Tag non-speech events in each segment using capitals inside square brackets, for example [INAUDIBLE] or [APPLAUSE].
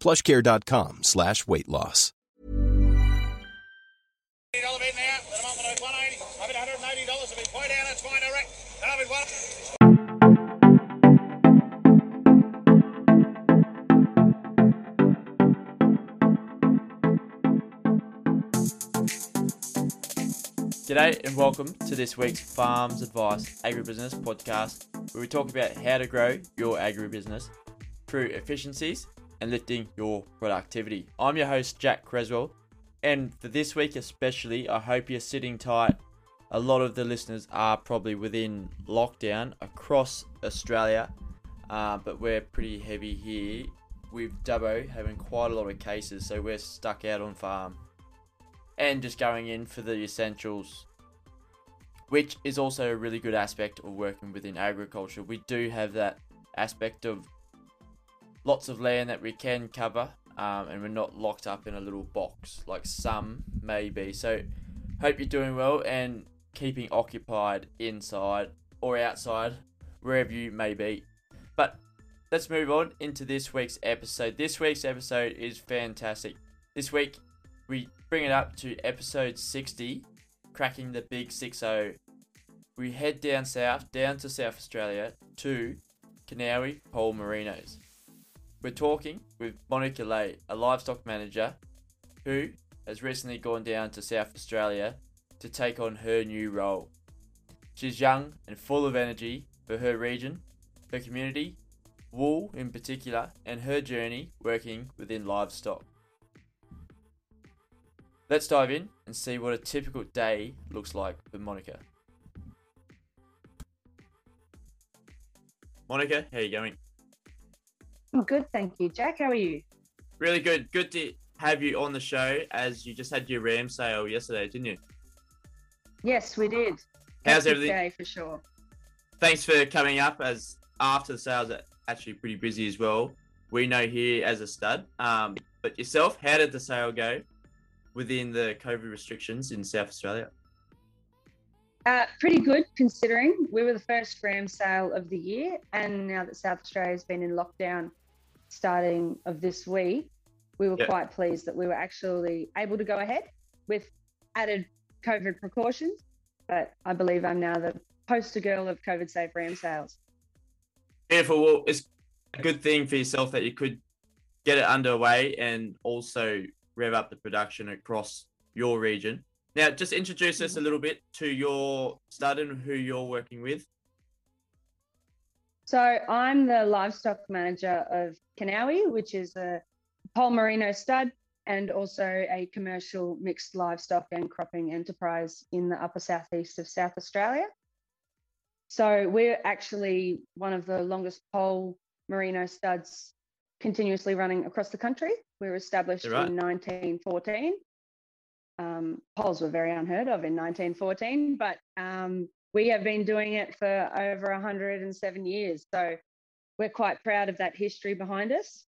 plushcare.com slash weight loss. Elevate now. At the moment, I'm 180. I'm at 180 dollars. I'll be quite down. That's fine, I reckon. And I'll be one. G'day and welcome to this week's Farms Advice Agribusiness podcast, where we talk about how to grow your agribusiness through efficiencies and lifting your productivity. I'm your host, Jack Creswell, and for this week especially, I hope you're sitting tight. A lot of the listeners are probably within lockdown across Australia, uh, but we're pretty heavy here with Dubbo having quite a lot of cases, so we're stuck out on farm and just going in for the essentials, which is also a really good aspect of working within agriculture. We do have that aspect of lots of land that we can cover, um, and we're not locked up in a little box like some may be. So, hope you're doing well and keeping occupied inside or outside, wherever you may be. But let's move on into this week's episode. This week's episode is fantastic. This week, we bring it up to episode 60, cracking the big 6 0. We head down south, down to South Australia, to Kanowie Poll Merinos. We're talking with Monica Lay, a livestock manager who has recently gone down to South Australia to take on her new role. She's young and full of energy for her region, her community, wool in particular, and her journey working within livestock. Let's dive in and see what a typical day looks like for Monica. Monica, how are you going? I'm good, thank you. Jack, how are you? Really good. Good to have you on the show as you just had your ram sale yesterday, didn't you? Yes, we did. How's everything? Day for sure. Thanks for coming up as after the sales are actually pretty busy as well. We know here as a stud. Um, but yourself, how did the sale go within the COVID restrictions in South Australia? Uh, pretty good considering we were the first ram sale of the year, and now that South Australia has been in lockdown starting of this week, we were quite pleased that we were actually able to go ahead with added COVID precautions. But I believe I'm now the poster girl of COVID safe ram sales. Beautiful. Well, it's a good thing for yourself that you could get it underway and also rev up the production across your region. Now, just introduce us a mm-hmm. little bit to your stud and who you're working with. So I'm the livestock manager of Kanowie, which is a poll merino stud and also a commercial mixed livestock and cropping enterprise in the upper southeast of South Australia. So we're actually one of the longest poll merino studs continuously running across the country. We were established right. in 1914. Um, poles were very unheard of in 1914, but um, we have been doing it for over 107 years. So we're quite proud of that history behind us.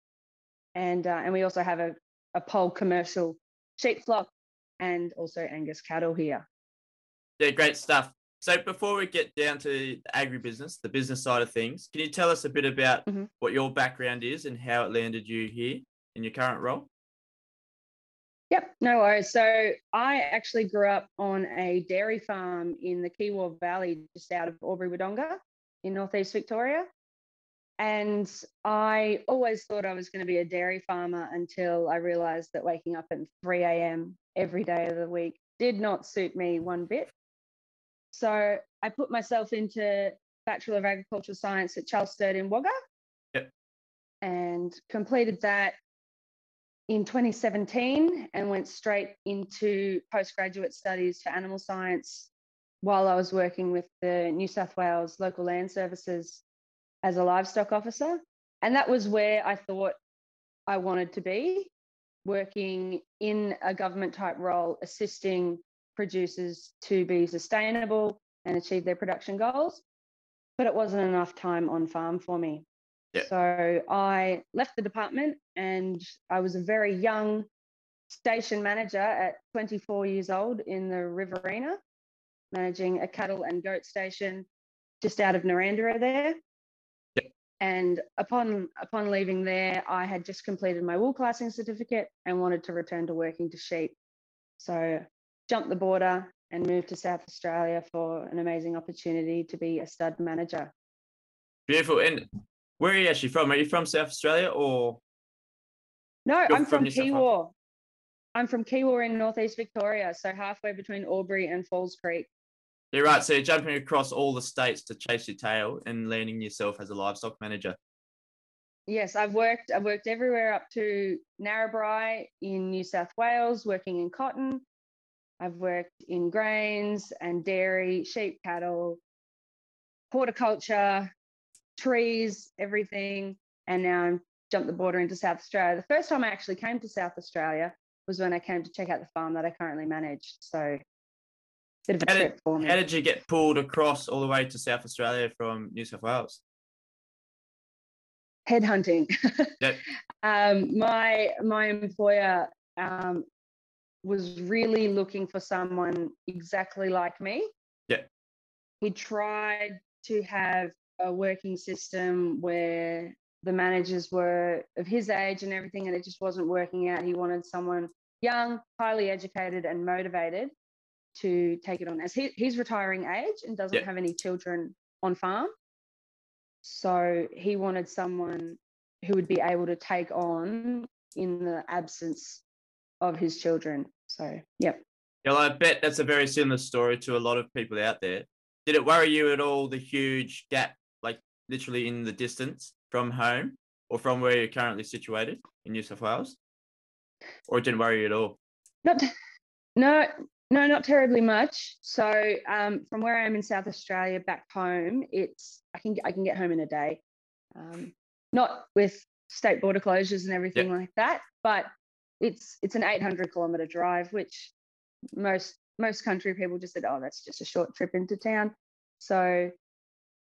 And, uh, and we also have a, a poll commercial sheep flock and also Angus cattle here. Yeah, great stuff. So before we get down to agribusiness, the business side of things, can you tell us a bit about Mhm. what your background is and how it landed you here in your current role? Yep, no worries. So I actually grew up on a dairy farm in the Kiewa Valley, just out of Albury Wodonga in northeast Victoria. And I always thought I was going to be a dairy farmer until I realized that waking up at 3 a.m. every day of the week did not suit me one bit. So I put myself into Bachelor of Agricultural Science at Charles Sturt in Wagga Yep. and completed that in 2017 and went straight into postgraduate studies for animal science while I was working with the New South Wales Local Land Services as a livestock officer. And that was where I thought I wanted to be, working in a government type role, assisting producers to be sustainable and achieve their production goals. But it wasn't enough time on farm for me. Yeah. So I left the department and I was a very young station manager at 24 years old in the Riverina, managing a cattle and goat station just out of Narrandera there. Yeah. And upon upon leaving there, I had just completed my wool classing certificate and wanted to return to working to sheep. So jumped the border and moved to South Australia for an amazing opportunity to be a stud manager. Beautiful. And where are you actually from? Are you from South Australia or No, I'm from from New South Wales? Kiewa. I'm from Kiewa in northeast Victoria, so halfway between Albury and Falls Creek. you're right? So you're jumping across all the states to chase your tail and landing yourself as a livestock manager. Yes, I've worked. I've worked everywhere up to Narrabri in New South Wales, working in cotton. I've worked in grains and dairy, sheep, cattle, horticulture, trees, everything. And now I'm jumped the border into South Australia. The first time I actually came to South Australia was when I came to check out the farm that I currently manage. So, bit of a How did- trip for me. How did you get pulled across all the way to South Australia from New South Wales? headhunting. Yep. [LAUGHS] um, my my employer um, was really looking for someone exactly like me. Yeah. He tried to have a working system where the managers were of his age and everything, and it just wasn't working out. He wanted someone young, highly educated, and motivated to take it on. As he, he's retiring age and doesn't Yeah. have any children on farm, so he wanted someone who would be able to take on in the absence of his children. So, yep. Yeah, well, I bet that's a very similar story to a lot of people out there. Did it worry you at all the huge gap, like literally in the distance from home or from where you're currently situated in New South Wales? Or it didn't worry you at all? Not, no, no, not terribly much. So, um, from where I am in South Australia back home, it's I can I can get home in a day. Um, not with state border closures and everything like that, but it's it's an 800 kilometer drive, which most most country people just said, oh, that's just a short trip into town. So,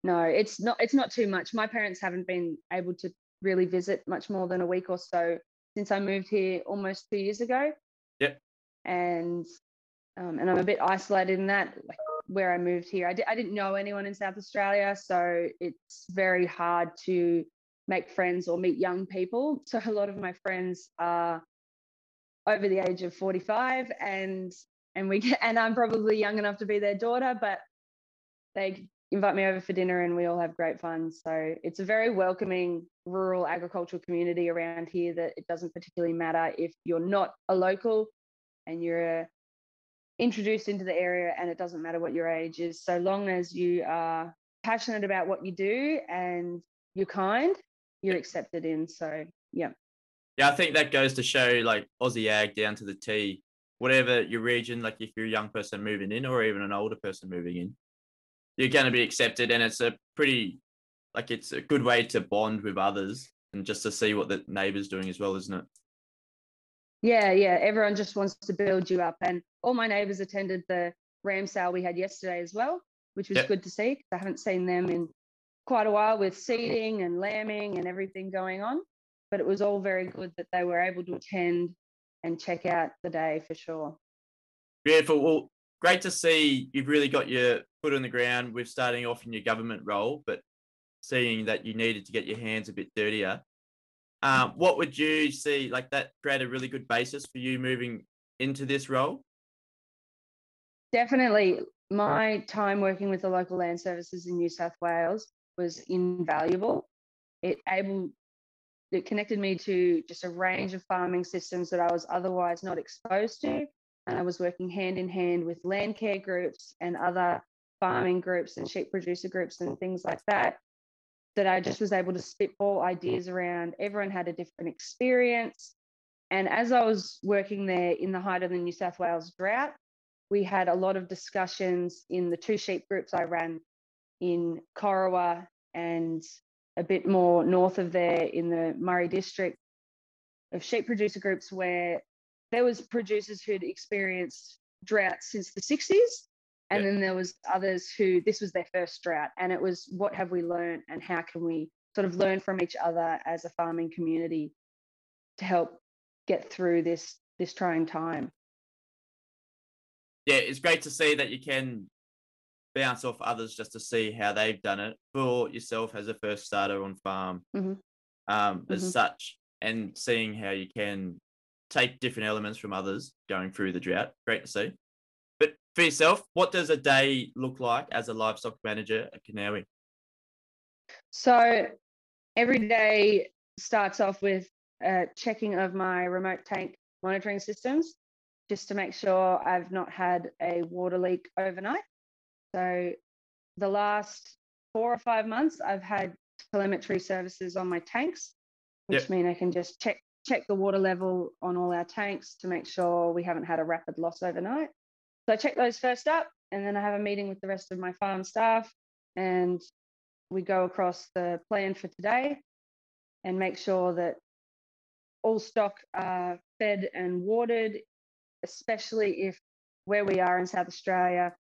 no, it's not it's not too much. My parents haven't been able to really visit much more than a week or so since I moved here almost two years ago. Yep. And um, and I'm a bit isolated in that, like where I moved here. I, di- I didn't know anyone in South Australia, so it's very hard to make friends or meet young people. So a lot of my friends are over the age of 45, and and we get, [LAUGHS] and I'm probably young enough to be their daughter, but they invite me over for dinner and we all have great fun. So it's a very welcoming rural agricultural community around here that it doesn't particularly matter if you're not a local and you're introduced into the area and it doesn't matter what your age is. So long as you are passionate about what you do and you're kind, you're accepted in. So yeah. Yeah, I think that goes to show like Aussie ag down to the T. Whatever your region, like if you're a young person moving in or even an older person moving in, you're going to be accepted, and it's a pretty, like it's a good way to bond with others and just to see what the neighbours doing as well, isn't it? Yeah, yeah. Everyone just wants to build you up. And all my neighbors attended the ram sale we had yesterday as well, which was Yep. good to see I haven't seen them in quite a while with seeding and lambing and everything going on. But it was all very good that they were able to attend and check out the day for sure. Beautiful. Well, great to see you've really got your foot on the ground with starting off in your government role, but seeing that you needed to get your hands a bit dirtier. Um, what would you see like that create a really good basis for you moving into this role? Definitely. My time working with the local land services in New South Wales was invaluable. It able it connected me to just a range of farming systems that I was otherwise not exposed to. And I was working hand in hand with land care groups and other farming groups and sheep producer groups and things like that. That I just was able to spitball mm. ideas around. Everyone had a different experience. And as I was working there in the height of the New South Wales drought, we had a lot of discussions in the two sheep groups I ran in Corowa and a bit more north of there in the Murray district of sheep producer groups where there was producers who'd experienced drought since the 60s and then there was others who this was their first drought and it was what have we learned and how can we sort of learn from each other as a farming community to help get through this this trying time yeah it's great to see that you can bounce off others just to see how they've done it for yourself as a first starter on farm mm-hmm. um, as mm-hmm. such, and seeing how you can take different elements from others going through the drought. Great to see. For yourself, what does a day look like as a livestock manager at Kanowie? So every day starts off with a checking of my remote tank monitoring systems just to make sure I've not had a water leak overnight. So the last four or five months, I've had telemetry services on my tanks, which yep. mean I can just check check the water level on all our tanks to make sure we haven't had a rapid loss overnight. So I check those first up, and then I have a meeting with the rest of my farm staff, and we go across the plan for today and make sure that all stock are fed and watered, especially if where we are in South Australia,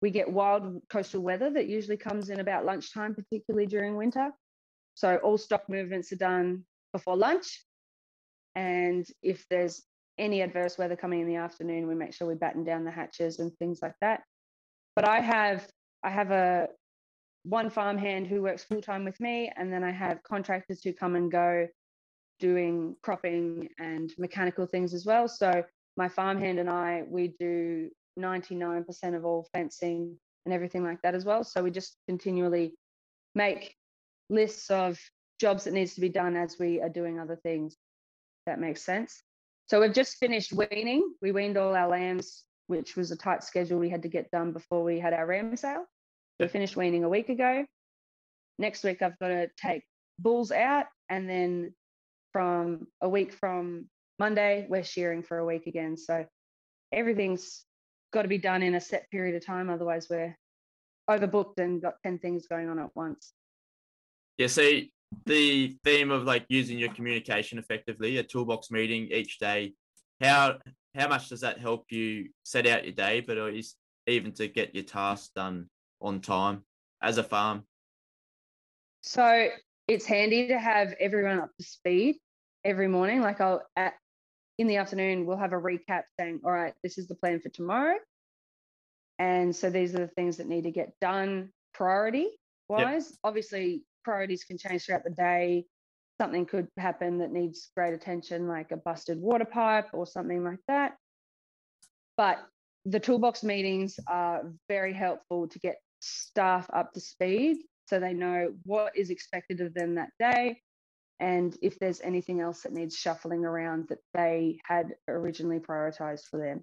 we get wild coastal weather that usually comes in about lunchtime, particularly during winter. So all stock movements are done before lunch. And if there's any adverse weather coming in the afternoon, we make sure we batten down the hatches and things like that. But I have I have a one farmhand who works full time with me, and then I have contractors who come and go doing cropping and mechanical things as well. So my farmhand and I, we do 99% of all fencing and everything like that as well. So we just continually make lists of jobs that needs to be done as we are doing other things. That makes sense. So we've just finished weaning. We weaned all our lambs, which was a tight schedule we had to get done before we had our ram sale. We finished weaning a week ago. Next week I've got to take bulls out and then from a week from Monday we're shearing for a week again. So everything's got to be done in a set period of time. Otherwise, we're overbooked and got 10 things going on at once. Yeah. See, the theme of like using your communication effectively, a toolbox meeting each day, how how much does that help you set out your day, but is even to get your tasks done on time as a farm? So it's handy to have everyone up to speed every morning. Like I'll at in the afternoon, we'll have a recap saying, all right, this is the plan for tomorrow. And so these are the things that need to get done priority wise. Yep. Obviously, priorities can change throughout the day. Something could happen that needs great attention, like a busted water pipe or something like that. But the toolbox meetings are very helpful to get staff up to speed so they know what is expected of them that day and if there's anything else that needs shuffling around that they had originally prioritized for them.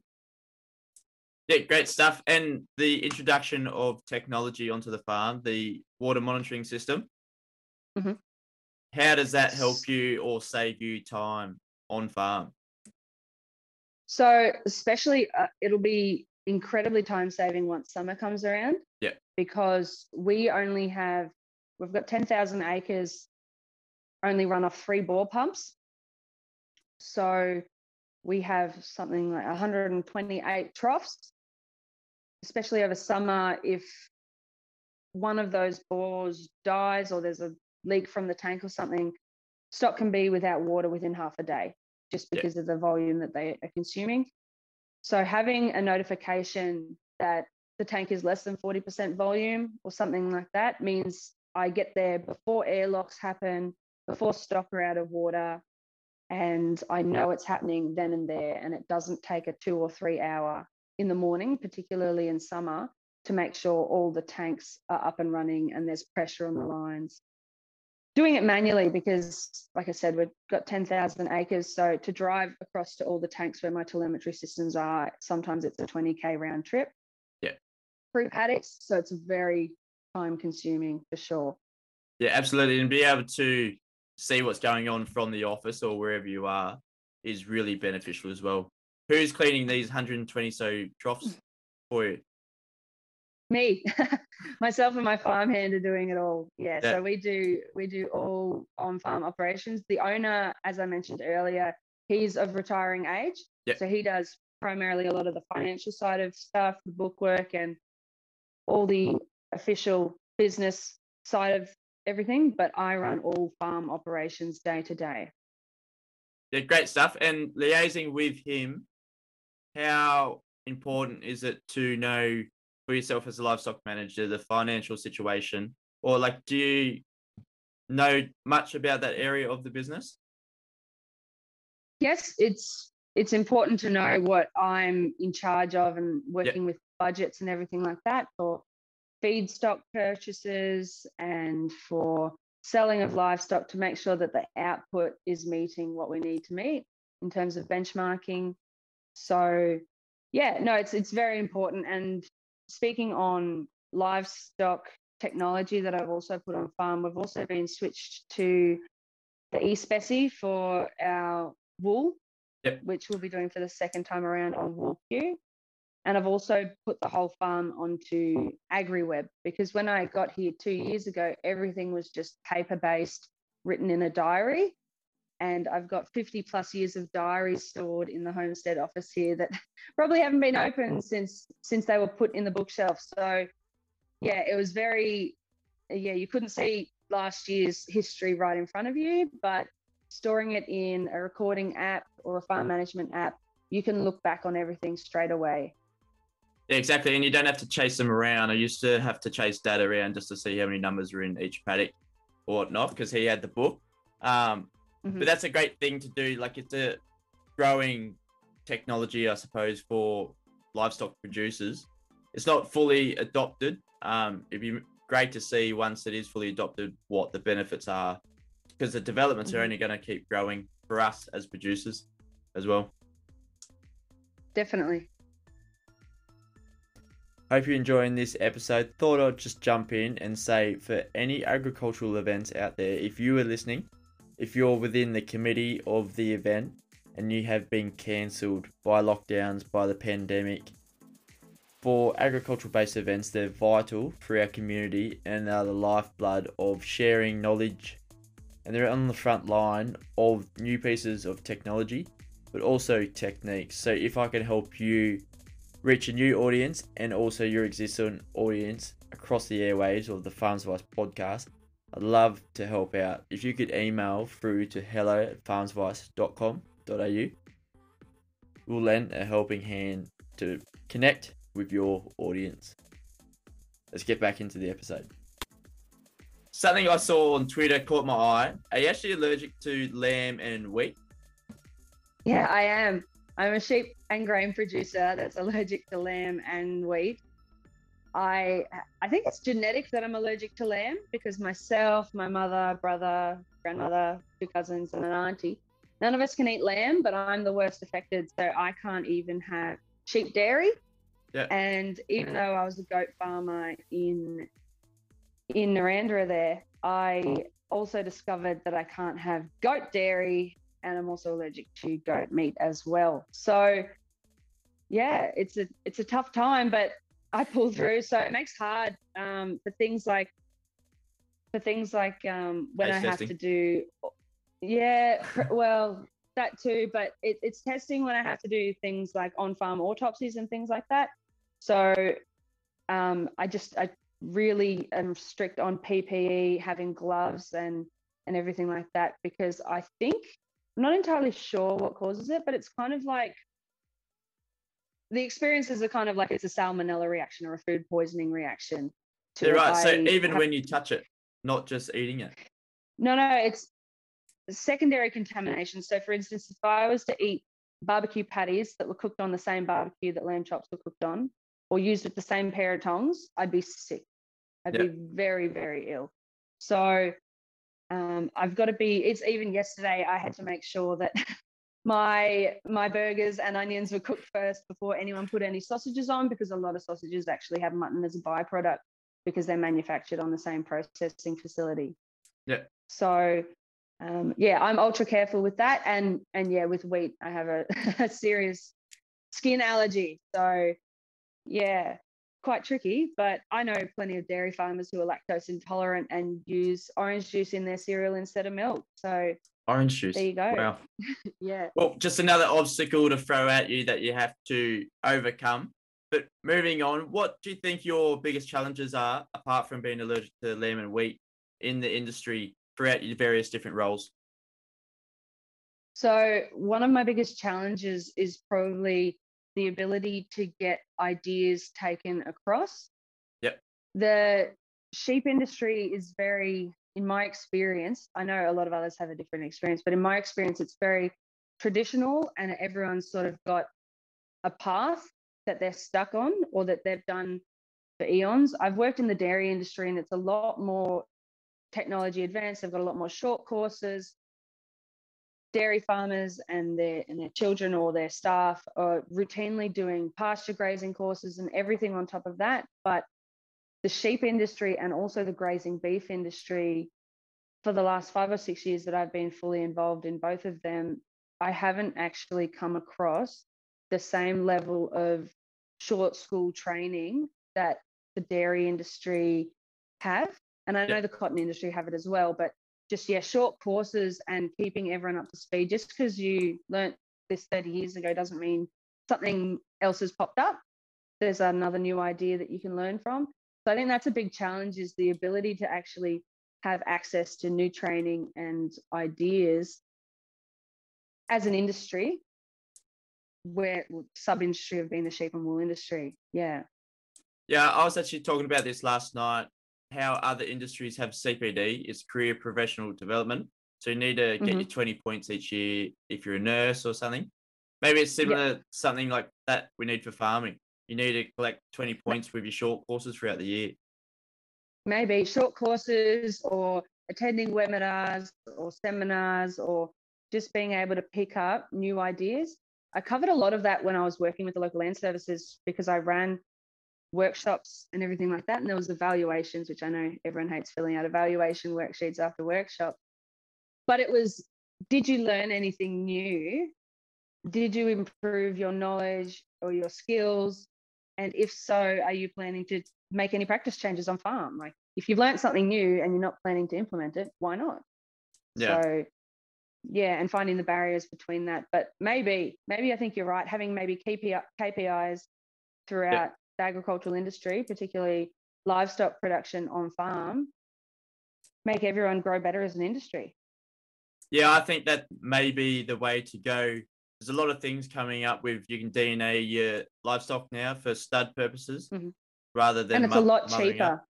Yeah, great stuff. And the introduction of technology onto the farm, the water monitoring system. Mm-hmm. How does that help you or save you time on farm? So, especially, uh, it'll be incredibly time saving once summer comes around. Yeah. Because we only have, we've got 10,000 acres only run off three bore pumps. So we have something like 128 troughs, especially over summer. If one of those bores dies or there's a leak from the tank or something, stock can be without water within half a day just because of the volume that they are consuming. So having a notification that the tank is less than 40% volume or something like that means I get there before airlocks happen, before stock are out of water, and I know it's happening then and there. And it doesn't take a two or three hour in the morning, particularly in summer, to make sure all the tanks are up and running and there's pressure on the lines. Doing it manually because, like I said, we've got 10,000 acres. So to drive across to all the tanks where my telemetry systems are, sometimes it's a 20K round trip. Yeah. Through paddocks. So it's very time consuming for sure. Yeah, absolutely. And be able to see what's going on from the office or wherever you are is really beneficial as well. Who's cleaning these 120 so troughs mm. for you? Me, [LAUGHS] myself, and my oh. farmhand are doing it all. Yeah, Yeah. so we do we do all on farm operations. The owner, as I mentioned earlier, he's of retiring age, Yep. so he does primarily a lot of the financial side of stuff, the bookwork, and all the official business side of everything. But I run all farm operations day to day. Yeah, great stuff. And liaising with him, how important is it to know for yourself as a livestock manager the financial situation, or like, do you know much about that area of the business? yes it's it's important to know what i'm in charge of and working with budgets and everything like that for feedstock purchases and for selling of livestock to make sure that the output is meeting what we need to meet in terms of benchmarking so yeah no it's it's very important and speaking on livestock technology that i've also put on farm we've also been switched to the eSpeci for our wool, Yep. which we'll be doing for the second time around on WoolQ. And I've also put the whole farm onto AgriWebb because when I got here two years ago, everything was just paper based, written in a diary. And I've got 50 plus years of diaries stored in the homestead office here that [LAUGHS] probably haven't been opened since since they were put in the bookshelf. So yeah, it was very yeah, you couldn't see last year's history right in front of you, but storing it in a recording app or a farm management app, you can look back on everything straight away. Yeah, exactly. And you don't have to chase them around. I used to have to chase dad around just to see how many numbers were in each paddock or whatnot because he had the book. Um, Mhm. But that's a great thing to do. Like it's a growing technology, I suppose, for livestock producers. It's not fully adopted. Um, it'd be great to see once it is fully adopted what the benefits are because the developments are Mhm. only going to keep growing for us as producers as well. Definitely. Hope you're enjoying this episode. Thought I'd just jump in and say for any agricultural events out there, if you are listening, if you're within the committee of the event and you have been cancelled by lockdowns, by the pandemic, for agricultural based events, they're vital for our community and are the lifeblood of sharing knowledge. And they're on the front line of new pieces of technology, but also techniques. So if I can help you reach a new audience and also your existing audience across the airwaves of the Farms Advice podcast, I'd love to help out. If you could email through to hello at farmsadvice.com.au, we'll lend a helping hand to connect with your audience. Let's get back into the episode. Something I saw on Twitter caught my eye. Are you actually allergic to lamb and wheat? Yeah, I am. I'm a sheep and grain producer that's allergic to lamb and wheat. I I think it's genetic that I'm allergic to lamb because myself, my mother, brother, grandmother, two cousins, and an auntie, none of us can eat lamb, but I'm the worst affected, so I can't even have sheep dairy. Yeah. And even though I was a goat farmer in in Narrandera there, I also discovered that I can't have goat dairy and I'm also allergic to goat meat as well. So yeah, it's a it's a tough time, but I pull through. So it makes hard um, for things like for things like um, when I have to do yeah, well that too, but it, it's testing when I have to do things like on farm autopsies and things like that. So um, I just I really am strict on PPE, having gloves and and everything like that because I think I'm not entirely sure what causes it, but it's kind of like the experiences are kind of like it's a salmonella reaction or a food poisoning reaction. To yeah, right. I so even have... when you touch it, not just eating it. No, no, it's secondary contamination. So, for instance, if I was to eat barbecue patties that were cooked on the same barbecue that lamb chops were cooked on, or used with the same pair of tongs, I'd be sick. I'd yep. be very, very ill. So um, I've got to be. It's even yesterday. I had to make sure that [LAUGHS] my my burgers and onions were cooked first before anyone put any sausages on, because a lot of sausages actually have mutton as a byproduct because they're manufactured on the same processing facility. Yeah. So um, yeah, I'm ultra careful with that, and and yeah, with wheat, I have a, [LAUGHS] a serious skin allergy. So yeah, quite tricky. But I know plenty of dairy farmers who are lactose intolerant and use orange juice in their cereal instead of milk. So orange juice. There you go. Wow. [LAUGHS] yeah. Well, just another obstacle to throw at you that you have to overcome. But moving on, what do you think your biggest challenges are apart from being allergic to lamb and wheat in the industry throughout your various different roles? So, one of my biggest challenges is probably the ability to get ideas taken across. Yep. The sheep industry is very, in my experience, I know a lot of others have a different experience, but in my experience, it's very traditional and everyone's sort of got a path that they're stuck on or that they've done for eons. I've worked in the dairy industry and it's a lot more technology advanced. They've got a lot more short courses. Dairy farmers and their and their children or their staff are routinely doing pasture grazing courses and everything on top of that. But the sheep industry and also the grazing beef industry, for the last five or six years that I've been fully involved in both of them, I haven't actually come across the same level of short school training that the dairy industry have. And I know the cotton industry have it as well, but just, yeah, short courses and keeping everyone up to speed. Just because you learnt this 30 years ago doesn't mean something else has popped up. There's another new idea that you can learn from. So I think that's a big challenge is the ability to actually have access to new training and ideas as an industry where sub industry of being the sheep and wool industry. Yeah. Yeah, I was actually talking about this last night. How other industries have CPD is career professional development. So you need to get mm-hmm. your 20 points each year if you're a nurse or something. Maybe it's similar yep. something like that we need for farming. You need to collect 20 points with your short courses throughout the year. Maybe short courses or attending webinars or seminars or just being able to pick up new ideas. I covered a lot of that when I was working with the local land services because I ran workshops and everything like that. And there was evaluations, which I know everyone hates filling out evaluation worksheets after workshop. But it was, did you learn anything new? Did you improve your knowledge or your skills? And if so, are you planning to make any practice changes on farm? Like if you've learned something new and you're not planning to implement it, why not? Yeah. So yeah, and finding the barriers between that. But maybe, maybe I think you're right. Having maybe KPI, KPIs throughout yeah. the agricultural industry, particularly livestock production on farm, make everyone grow better as an industry. Yeah, I think that may be the way to go. There's a lot of things coming up with you can DNA your livestock now for stud purposes mm-hmm. rather than and it's a lot cheaper. Up.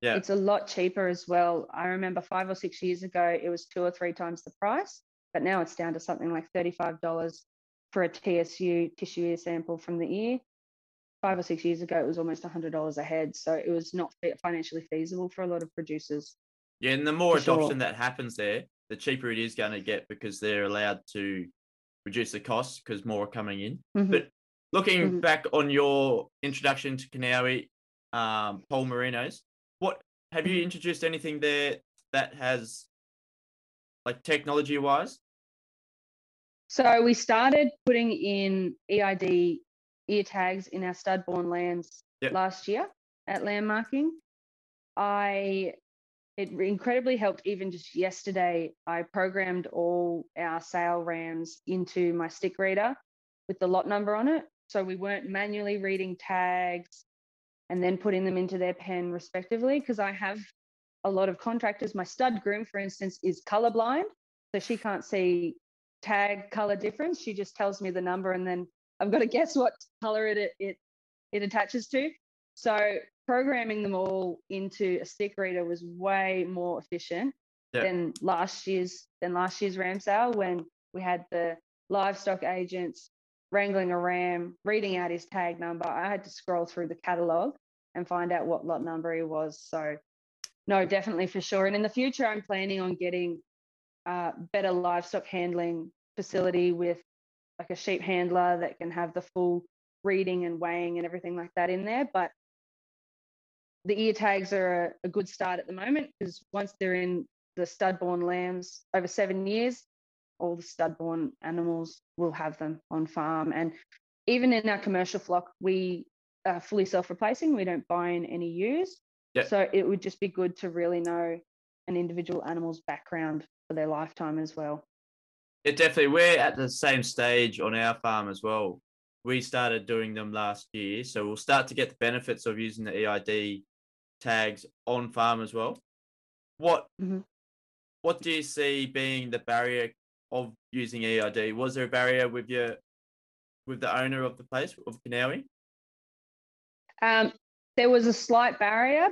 Yeah. It's a lot cheaper as well. I remember five or six years ago, it was two or three times the price, but now it's down to something like $35 for a TSU tissue ear sample from the ear. Five or six years ago, it was almost $100 a head. So it was not financially feasible for a lot of producers. Yeah, and the more adoption sure. that happens there, the cheaper it is going to get because they're allowed to reduce the costs because more are coming in. Mm-hmm. But looking mm-hmm. back on your introduction to Kanowie, um, Poll Merinos, what have you introduced anything there that has like technology wise? So we started putting in EID ear tags in our stud born lambs yep. last year at lamb marking. I it incredibly helped even just yesterday. I programmed all our sale rams into my stick reader with the lot number on it. So we weren't manually reading tags and then putting them into their pen respectively because I have a lot of contractors. My stud groom, for instance, is colorblind, so she can't see tag color difference. She just tells me the number and then I've got to [LAUGHS] guess what color it it it attaches to. So programming them all into a stick reader was way more efficient yep. than last year's than last year's ram sale when we had the livestock agents wrangling a ram, reading out his tag number. I had to scroll through the catalogue and find out what lot number he was. So no, definitely for sure. And in the future, I'm planning on getting uh, better livestock handling facility with like a sheep handler that can have the full reading and weighing and everything like that in there. But the ear tags are a, a good start at the moment because once they're in the stud born lambs over seven years, all the stud born animals will have them on farm. And even in our commercial flock, we are fully self replacing. We don't buy in any ewes. Yep. So it would just be good to really know an individual animal's background for their lifetime as well. Yeah, definitely. We're at the same stage on our farm as well. We started doing them last year, so we'll start to get the benefits of using the EID tags on farm as well. What mm-hmm. what do you see being the barrier of using EID? Was there a barrier with your with the owner of the place of Kanowie? Um, there was a slight barrier,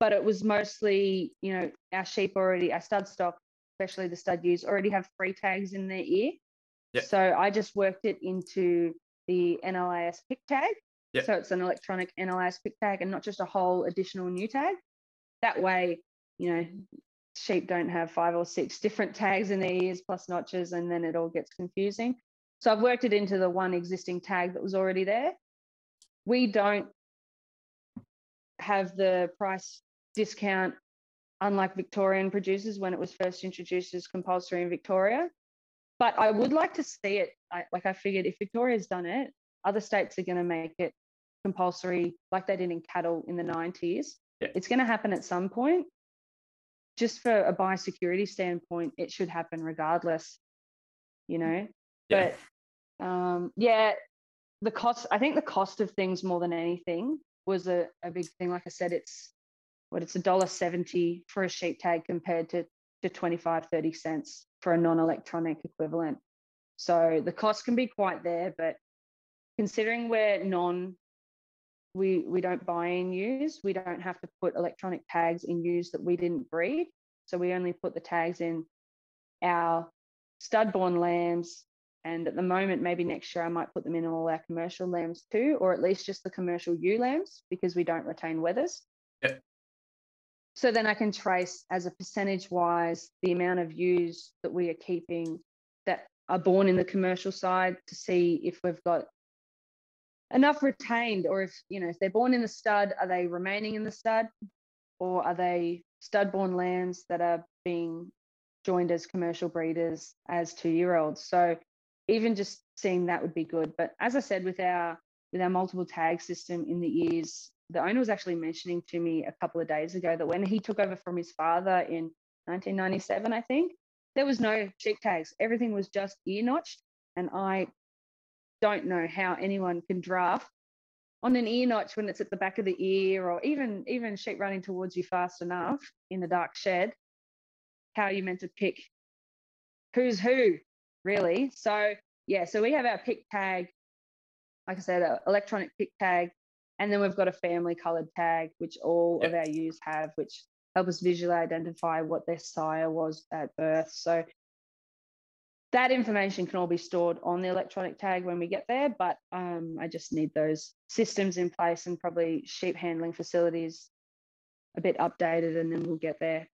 but it was mostly, you know, our sheep already, our stud stock, especially the stud ewes, already have free tags in their ear. Yep. So I just worked it into the NLIS PIC tag. Yep. So it's an electronic NLIS PIC tag and not just a whole additional new tag. That way, you know, sheep don't have five or six different tags in their ears plus notches and then it all gets confusing. So I've worked it into the one existing tag that was already there. We don't have the price discount, unlike Victorian producers when it was first introduced as compulsory in Victoria. But I would like to see it. I, like I figured, if Victoria's done it, other states are going to make it compulsory, like they did in cattle in the 90s. Yeah. It's going to happen at some point. Just for a biosecurity standpoint, it should happen regardless, you know? Yeah. But um, yeah, the cost, I think the cost of things more than anything was a, a big thing. Like I said, it's what it's a dollar seventy for a sheep tag compared to to 25, 30 cents for a non-electronic equivalent. So the cost can be quite there, but considering we're non we we don't buy in ewes, we don't have to put electronic tags in ewes that we didn't breed. So we only put the tags in our stud born lambs and at the moment, maybe next year, I might put them in all our commercial lambs too, or at least just the commercial ewe lambs because we don't retain wethers. Yep. So then I can trace as a percentage wise the amount of ewes that we are keeping that are born in the commercial side to see if we've got enough retained or if you know if they're born in the stud are they remaining in the stud or are they stud born lambs that are being joined as commercial breeders as two year olds so even just seeing that would be good. But as I said, with our with our multiple tag system in the ears, the owner was actually mentioning to me a couple of days ago that when he took over from his father in 1997, I think, there was no sheep tags. Everything was just ear notched. And I don't know how anyone can draft on an ear notch when it's at the back of the ear or even even sheep running towards you fast enough in the dark shed how are you meant to pick who's who really. So yeah, so we have our PIC tag, like I said, electronic PIC tag, and then we've got a family colored tag, which all yep. of our ewes have, which help us visually identify what their sire was at birth. So that information can all be stored on the electronic tag when we get there, but um, I just need those systems in place and probably sheep handling facilities a bit updated, and then we'll get there.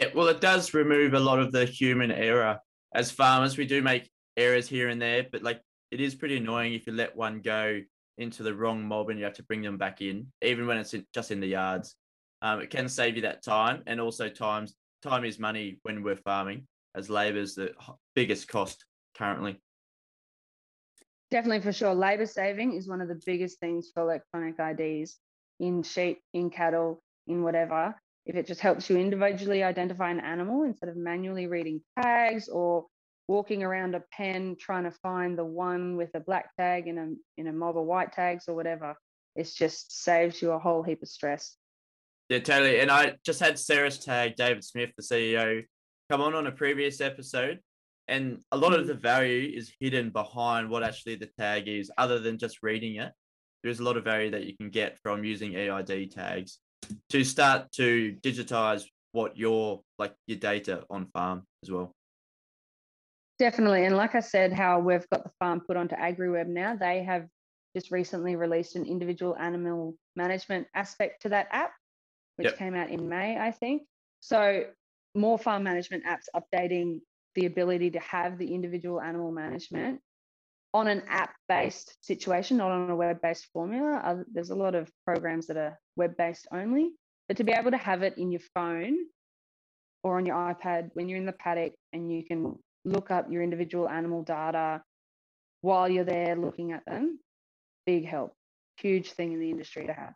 Yeah, well, it does remove a lot of the human error as farmers, we do make errors here and there, but like it is pretty annoying if you let one go into the wrong mob and you have to bring them back in, even when it's just in the yards. Um, it can save you that time, and also times time is money when we're farming, as labour is the biggest cost currently. Definitely, for sure, labour saving is one of the biggest things for electronic IDs in sheep, in cattle, in whatever. If it just helps you individually identify an animal instead of manually reading tags or walking around a pen trying to find the one with a black tag in a in a mob of white tags or whatever it just saves you a whole heap of stress. Yeah totally. And i just had Ceres Tag david smith the ceo come on on a previous episode And a lot of Mm. the value is hidden behind what actually the tag is, other than just reading it. There's a lot of value that you can get from using EID tags to start to digitize what your like your data on farm as well. Definitely. And like I said, how we've got the farm put onto AgriWebb now, they have just recently released an individual animal management aspect to that app, which Yep. came out in May, I think. So more farm management apps updating the ability to have the individual animal management on an app-based situation, not on a web-based formula. Uh, there's a lot of programs that are web-based only, but to be able to have it in your phone or on your iPad when you're in the paddock and you can look up your individual animal data while you're there looking at them, big help. Huge thing in the industry to have.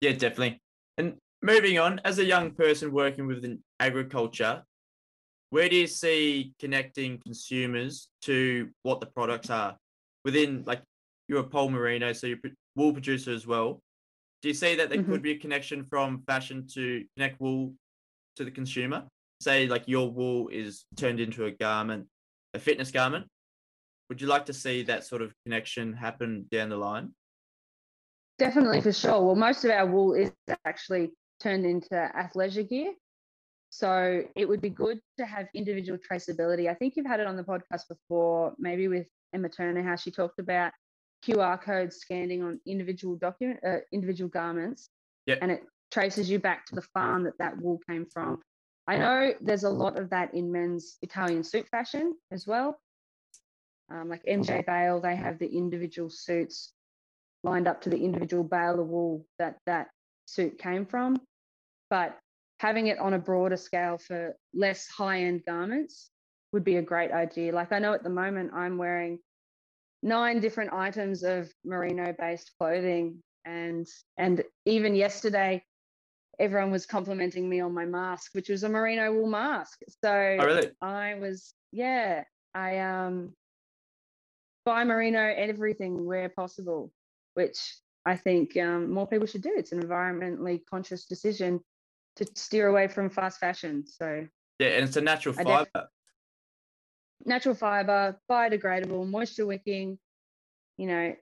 Yeah, definitely. And moving on, as a young person working within agriculture, where do you see connecting consumers to what the products are within like you're a poll merino, so you're a wool producer as well. Do you see that there Mhm. could be a connection from fashion to connect wool to the consumer? Say like your wool is turned into a garment, a fitness garment. Would you like to see that sort of connection happen down the line? Definitely for sure. Well, most of our wool is actually turned into athleisure gear. So it would be good to have individual traceability. I think you've had it on the podcast before, maybe with Emma Turner, how she talked about QR codes scanning on individual document, uh, individual garments, Yep. and it traces you back to the farm that that wool came from. I know there's a lot of that in men's Italian suit fashion as well. Um, like MJ Bale, they have the individual suits lined up to the individual bale of wool that that suit came from. But having it on a broader scale for less high end garments would be a great idea. Like I know at the moment I'm wearing nine different items of merino based clothing and and even yesterday everyone was complimenting me on my mask which was a merino wool mask so Oh, really? I was, yeah, I um buy merino everything where possible, which I think um, more people should do. It's an environmentally conscious decision to steer away from fast fashion. So Yeah, and it's a natural I def- fiber. natural fiber, biodegradable, moisture wicking, you know,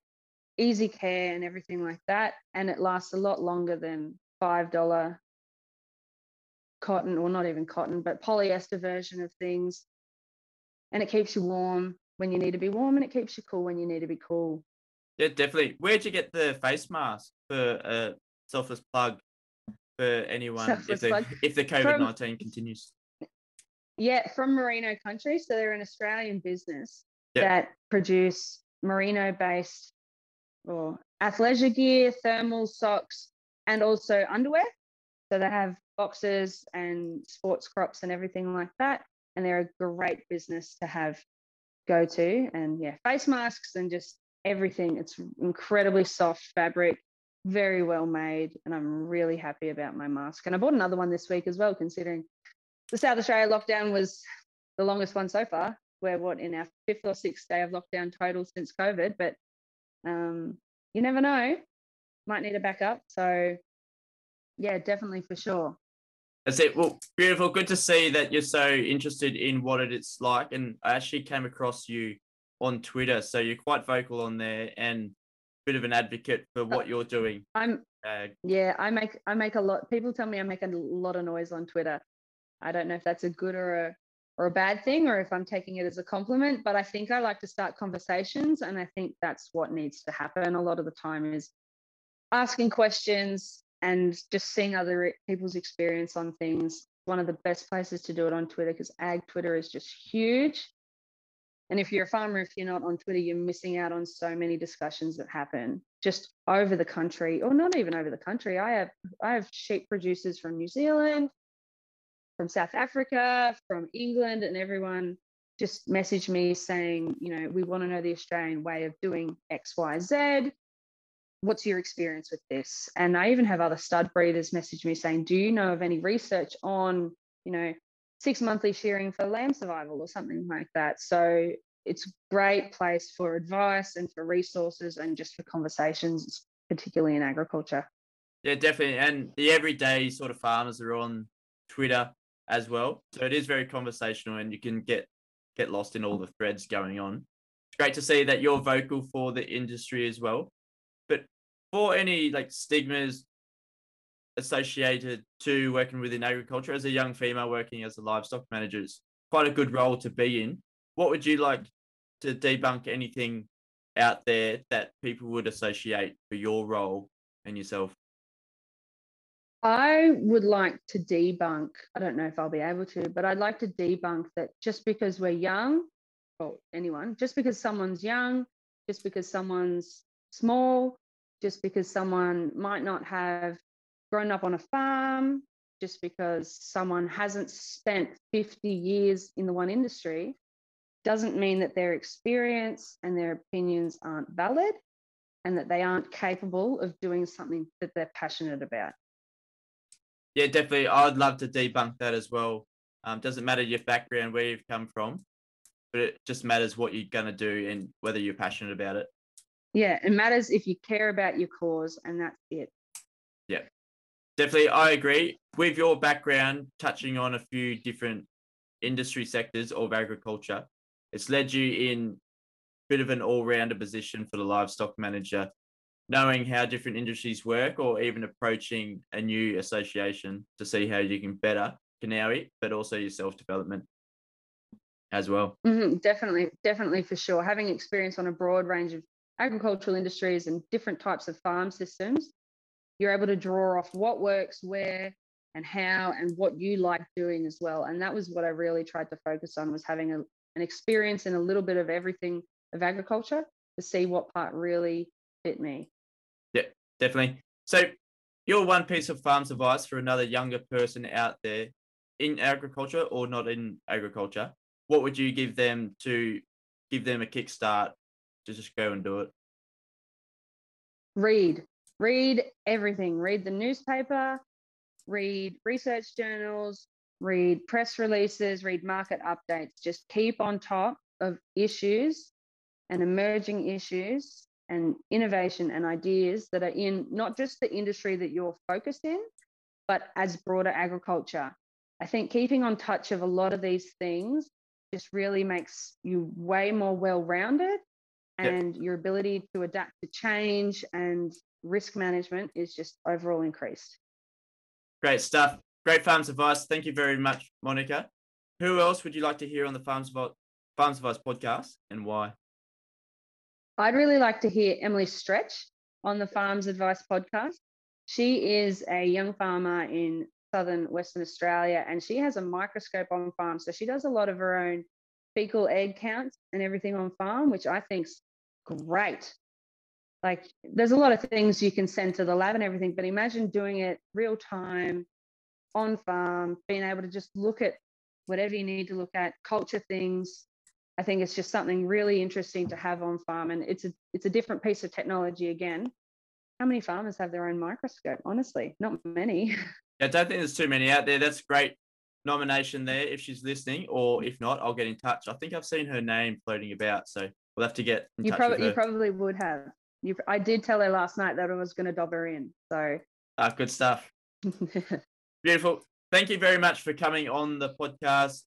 easy care and everything like that. And it lasts a lot longer than five dollar cotton, or not even cotton, but polyester version of things. And it keeps you warm when you need to be warm, and it keeps you cool when you need to be cool. Yeah, definitely. Where'd you get the face mask for a selfless plug for anyone if the if the COVID nineteen continues? Yeah, from Merino Country. So they're an Australian business Yeah. that produce merino based or athleisure gear, thermal socks, and also underwear. So they have boxes and sports crops and everything like that. And they're a great business to have go to. And yeah, face masks and just everything. It's incredibly soft fabric, very well made. And I'm really happy about my mask. And I bought another one this week as well, considering the South Australia lockdown was the longest one so far. We're what in our fifth or sixth day of lockdown total since COVID, but um, you never know. Might need a backup. So yeah, definitely for sure. That's it. Well, beautiful. Good to see that you're so interested in what it's like. And I actually came across you on Twitter, so you're quite vocal on there and bit of an advocate for what you're doing. I'm Uh, yeah, I make I make a lot. People tell me I make a lot of noise on Twitter. I don't know if that's a good or a or a bad thing, or if I'm taking it as a compliment. But I think I like to start conversations, and I think that's what needs to happen a lot of the time is asking questions and just seeing other people's experience on things. One of the best places to do it on Twitter because ag Twitter is just huge. And if you're a farmer, if you're not on Twitter, you're missing out on so many discussions that happen just over the country, or not even over the country. I have I have sheep producers from New Zealand, from South Africa, from England, and everyone just messaged me saying, you know, we want to know the Australian way of doing X, Y, Z. What's your experience with this? And I even have other stud breeders message me saying, do you know of any research on, you know, six monthly shearing for lamb survival or something like that? So it's great place for advice and for resources and just for conversations, particularly in agriculture. yeah, definitely. And the everyday sort of farmers are on Twitter as well. So it is very conversational and you can get get lost in all the threads going on. It's great to see that you're vocal for the industry as well. But for any like stigmas associated to working within agriculture as a young female working as a livestock manager, it's quite a good role to be in. What would you like to debunk anything out there that people would associate for your role and yourself? I would like to debunk, I don't know if I'll be able to, but I'd like to debunk that just because we're young, or anyone, just because someone's young, just because someone's small, just because someone might not have grown up on a farm, just because someone hasn't spent 50 years in the one industry, doesn't mean that their experience and their opinions aren't valid and that they aren't capable of doing something that they're passionate about. Yeah, definitely. I'd love to debunk that as well. Um, doesn't matter your background, where you've come from, but it just matters what you're going to do and whether you're passionate about it. Yeah, it matters if you care about your cause, and that's it. Definitely. I agree. With your background, touching on a few different industry sectors of agriculture, it's led you in a bit of an all-rounder position for the livestock manager knowing how different industries work or even approaching a new association to see how you can better Kanowie, but also your self development as well. Mm-hmm, definitely, definitely for sure. Having experience on a broad range of agricultural industries and different types of farm systems, you're able to draw off what works where and how and what you like doing as well. And that was what I really tried to focus on was having a, an experience in a little bit of everything of agriculture to see what part really fit me yeah definitely. So, your one piece of farm's advice for another younger person out there in agriculture or not in agriculture, what would you give them to give them a kickstart to just go and do it? Read, read everything. Read the newspaper, read research journals, read press releases, read market updates. Just keep on top of issues and emerging issues and innovation and ideas that are in not just the industry that you're focused in, but as broader agriculture. I think keeping on touch of a lot of these things just really makes you way more well rounded and yep. your ability to adapt to change and risk management is just overall increased. Great stuff. Great farms advice. Thank you very much, Monica. Who else would you like to hear on the Farms Advice, farms advice podcast and why? I'd really like to hear Emily Stretch on the Farms Advice podcast. She is a young farmer in southern Western Australia and she has a microscope on farm. So she does a lot of her own fecal egg counts and everything on farm, which I think's great. Like there's a lot of things you can send to the lab and everything, but imagine doing it real time on farm, being able to just look at whatever you need to look at, culture things, I think it's just something really interesting to have on farm, and it's a it's a different piece of technology again. How many farmers have their own microscope? Honestly, not many. [LAUGHS] I don't think there's too many out there. That's great nomination there if she's listening, or if not, I'll get in touch. I think I've seen her name floating about, so we'll have to get in you touch probably. You probably would have. You, I did tell her last night that I was going to dob her in. So. Ah, good stuff. [LAUGHS] Beautiful. Thank you very much for coming on the podcast,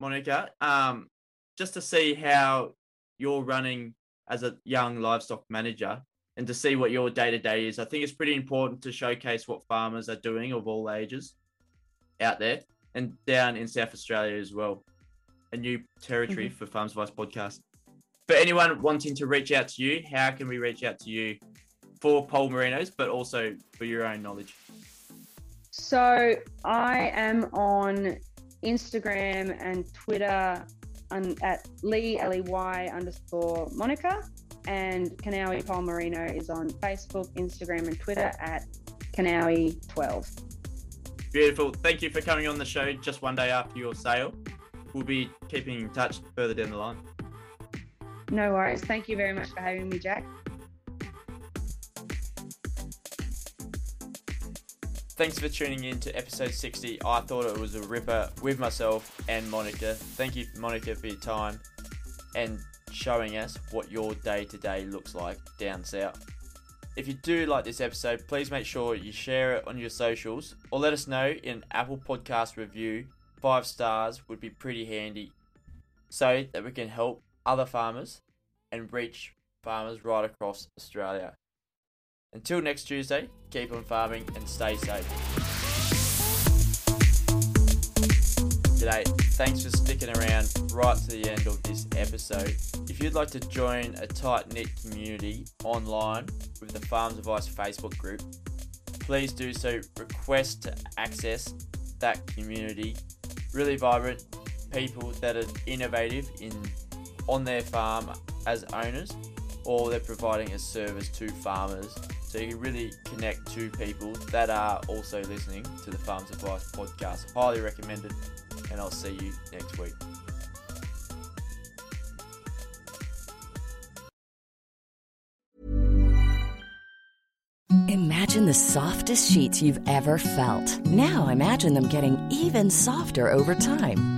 Monica. Um, just to see how you're running as a young livestock manager and to see what your day to day is. I think it's pretty important to showcase what farmers are doing of all ages out there and down in South Australia as well. A new territory mm-hmm. for Farms Advice podcast. For anyone wanting to reach out to you, how can we reach out to you for Poll Merinos, but also for your own knowledge? So I am on Instagram and Twitter at Lee L E Y underscore Monica, and Kanowie Poll Merino is on Facebook, Instagram, and Twitter at Konowi12. Beautiful. Thank you for coming on the show just one day after your sale. We'll be keeping in touch further down the line. No worries. Thank you very much for having me, Jack. Thanks for tuning in to episode 60. I thought it was a ripper with myself and Monica. Thank you, Monica, for your time and showing us what your day to day looks like down south. If you do like this episode, please make sure you share it on your socials or let us know in Apple Podcast review. Five stars would be pretty handy. so that we can help other farmers and reach farmers right across Australia. Until next Tuesday, keep on farming and stay safe. G'day, thanks for sticking around right to the end of this episode. If you'd like to join a tight knit community online with the Farms Advice Facebook group, please do so. Request to access that community. Really vibrant people that are innovative in on their farm as owners, or they're providing a service to farmers. So you can really connect to people that are also listening to the Farms Advice podcast. Highly recommended, and I'll see you next week. Imagine the softest sheets you've ever felt. Now imagine them getting even softer over time.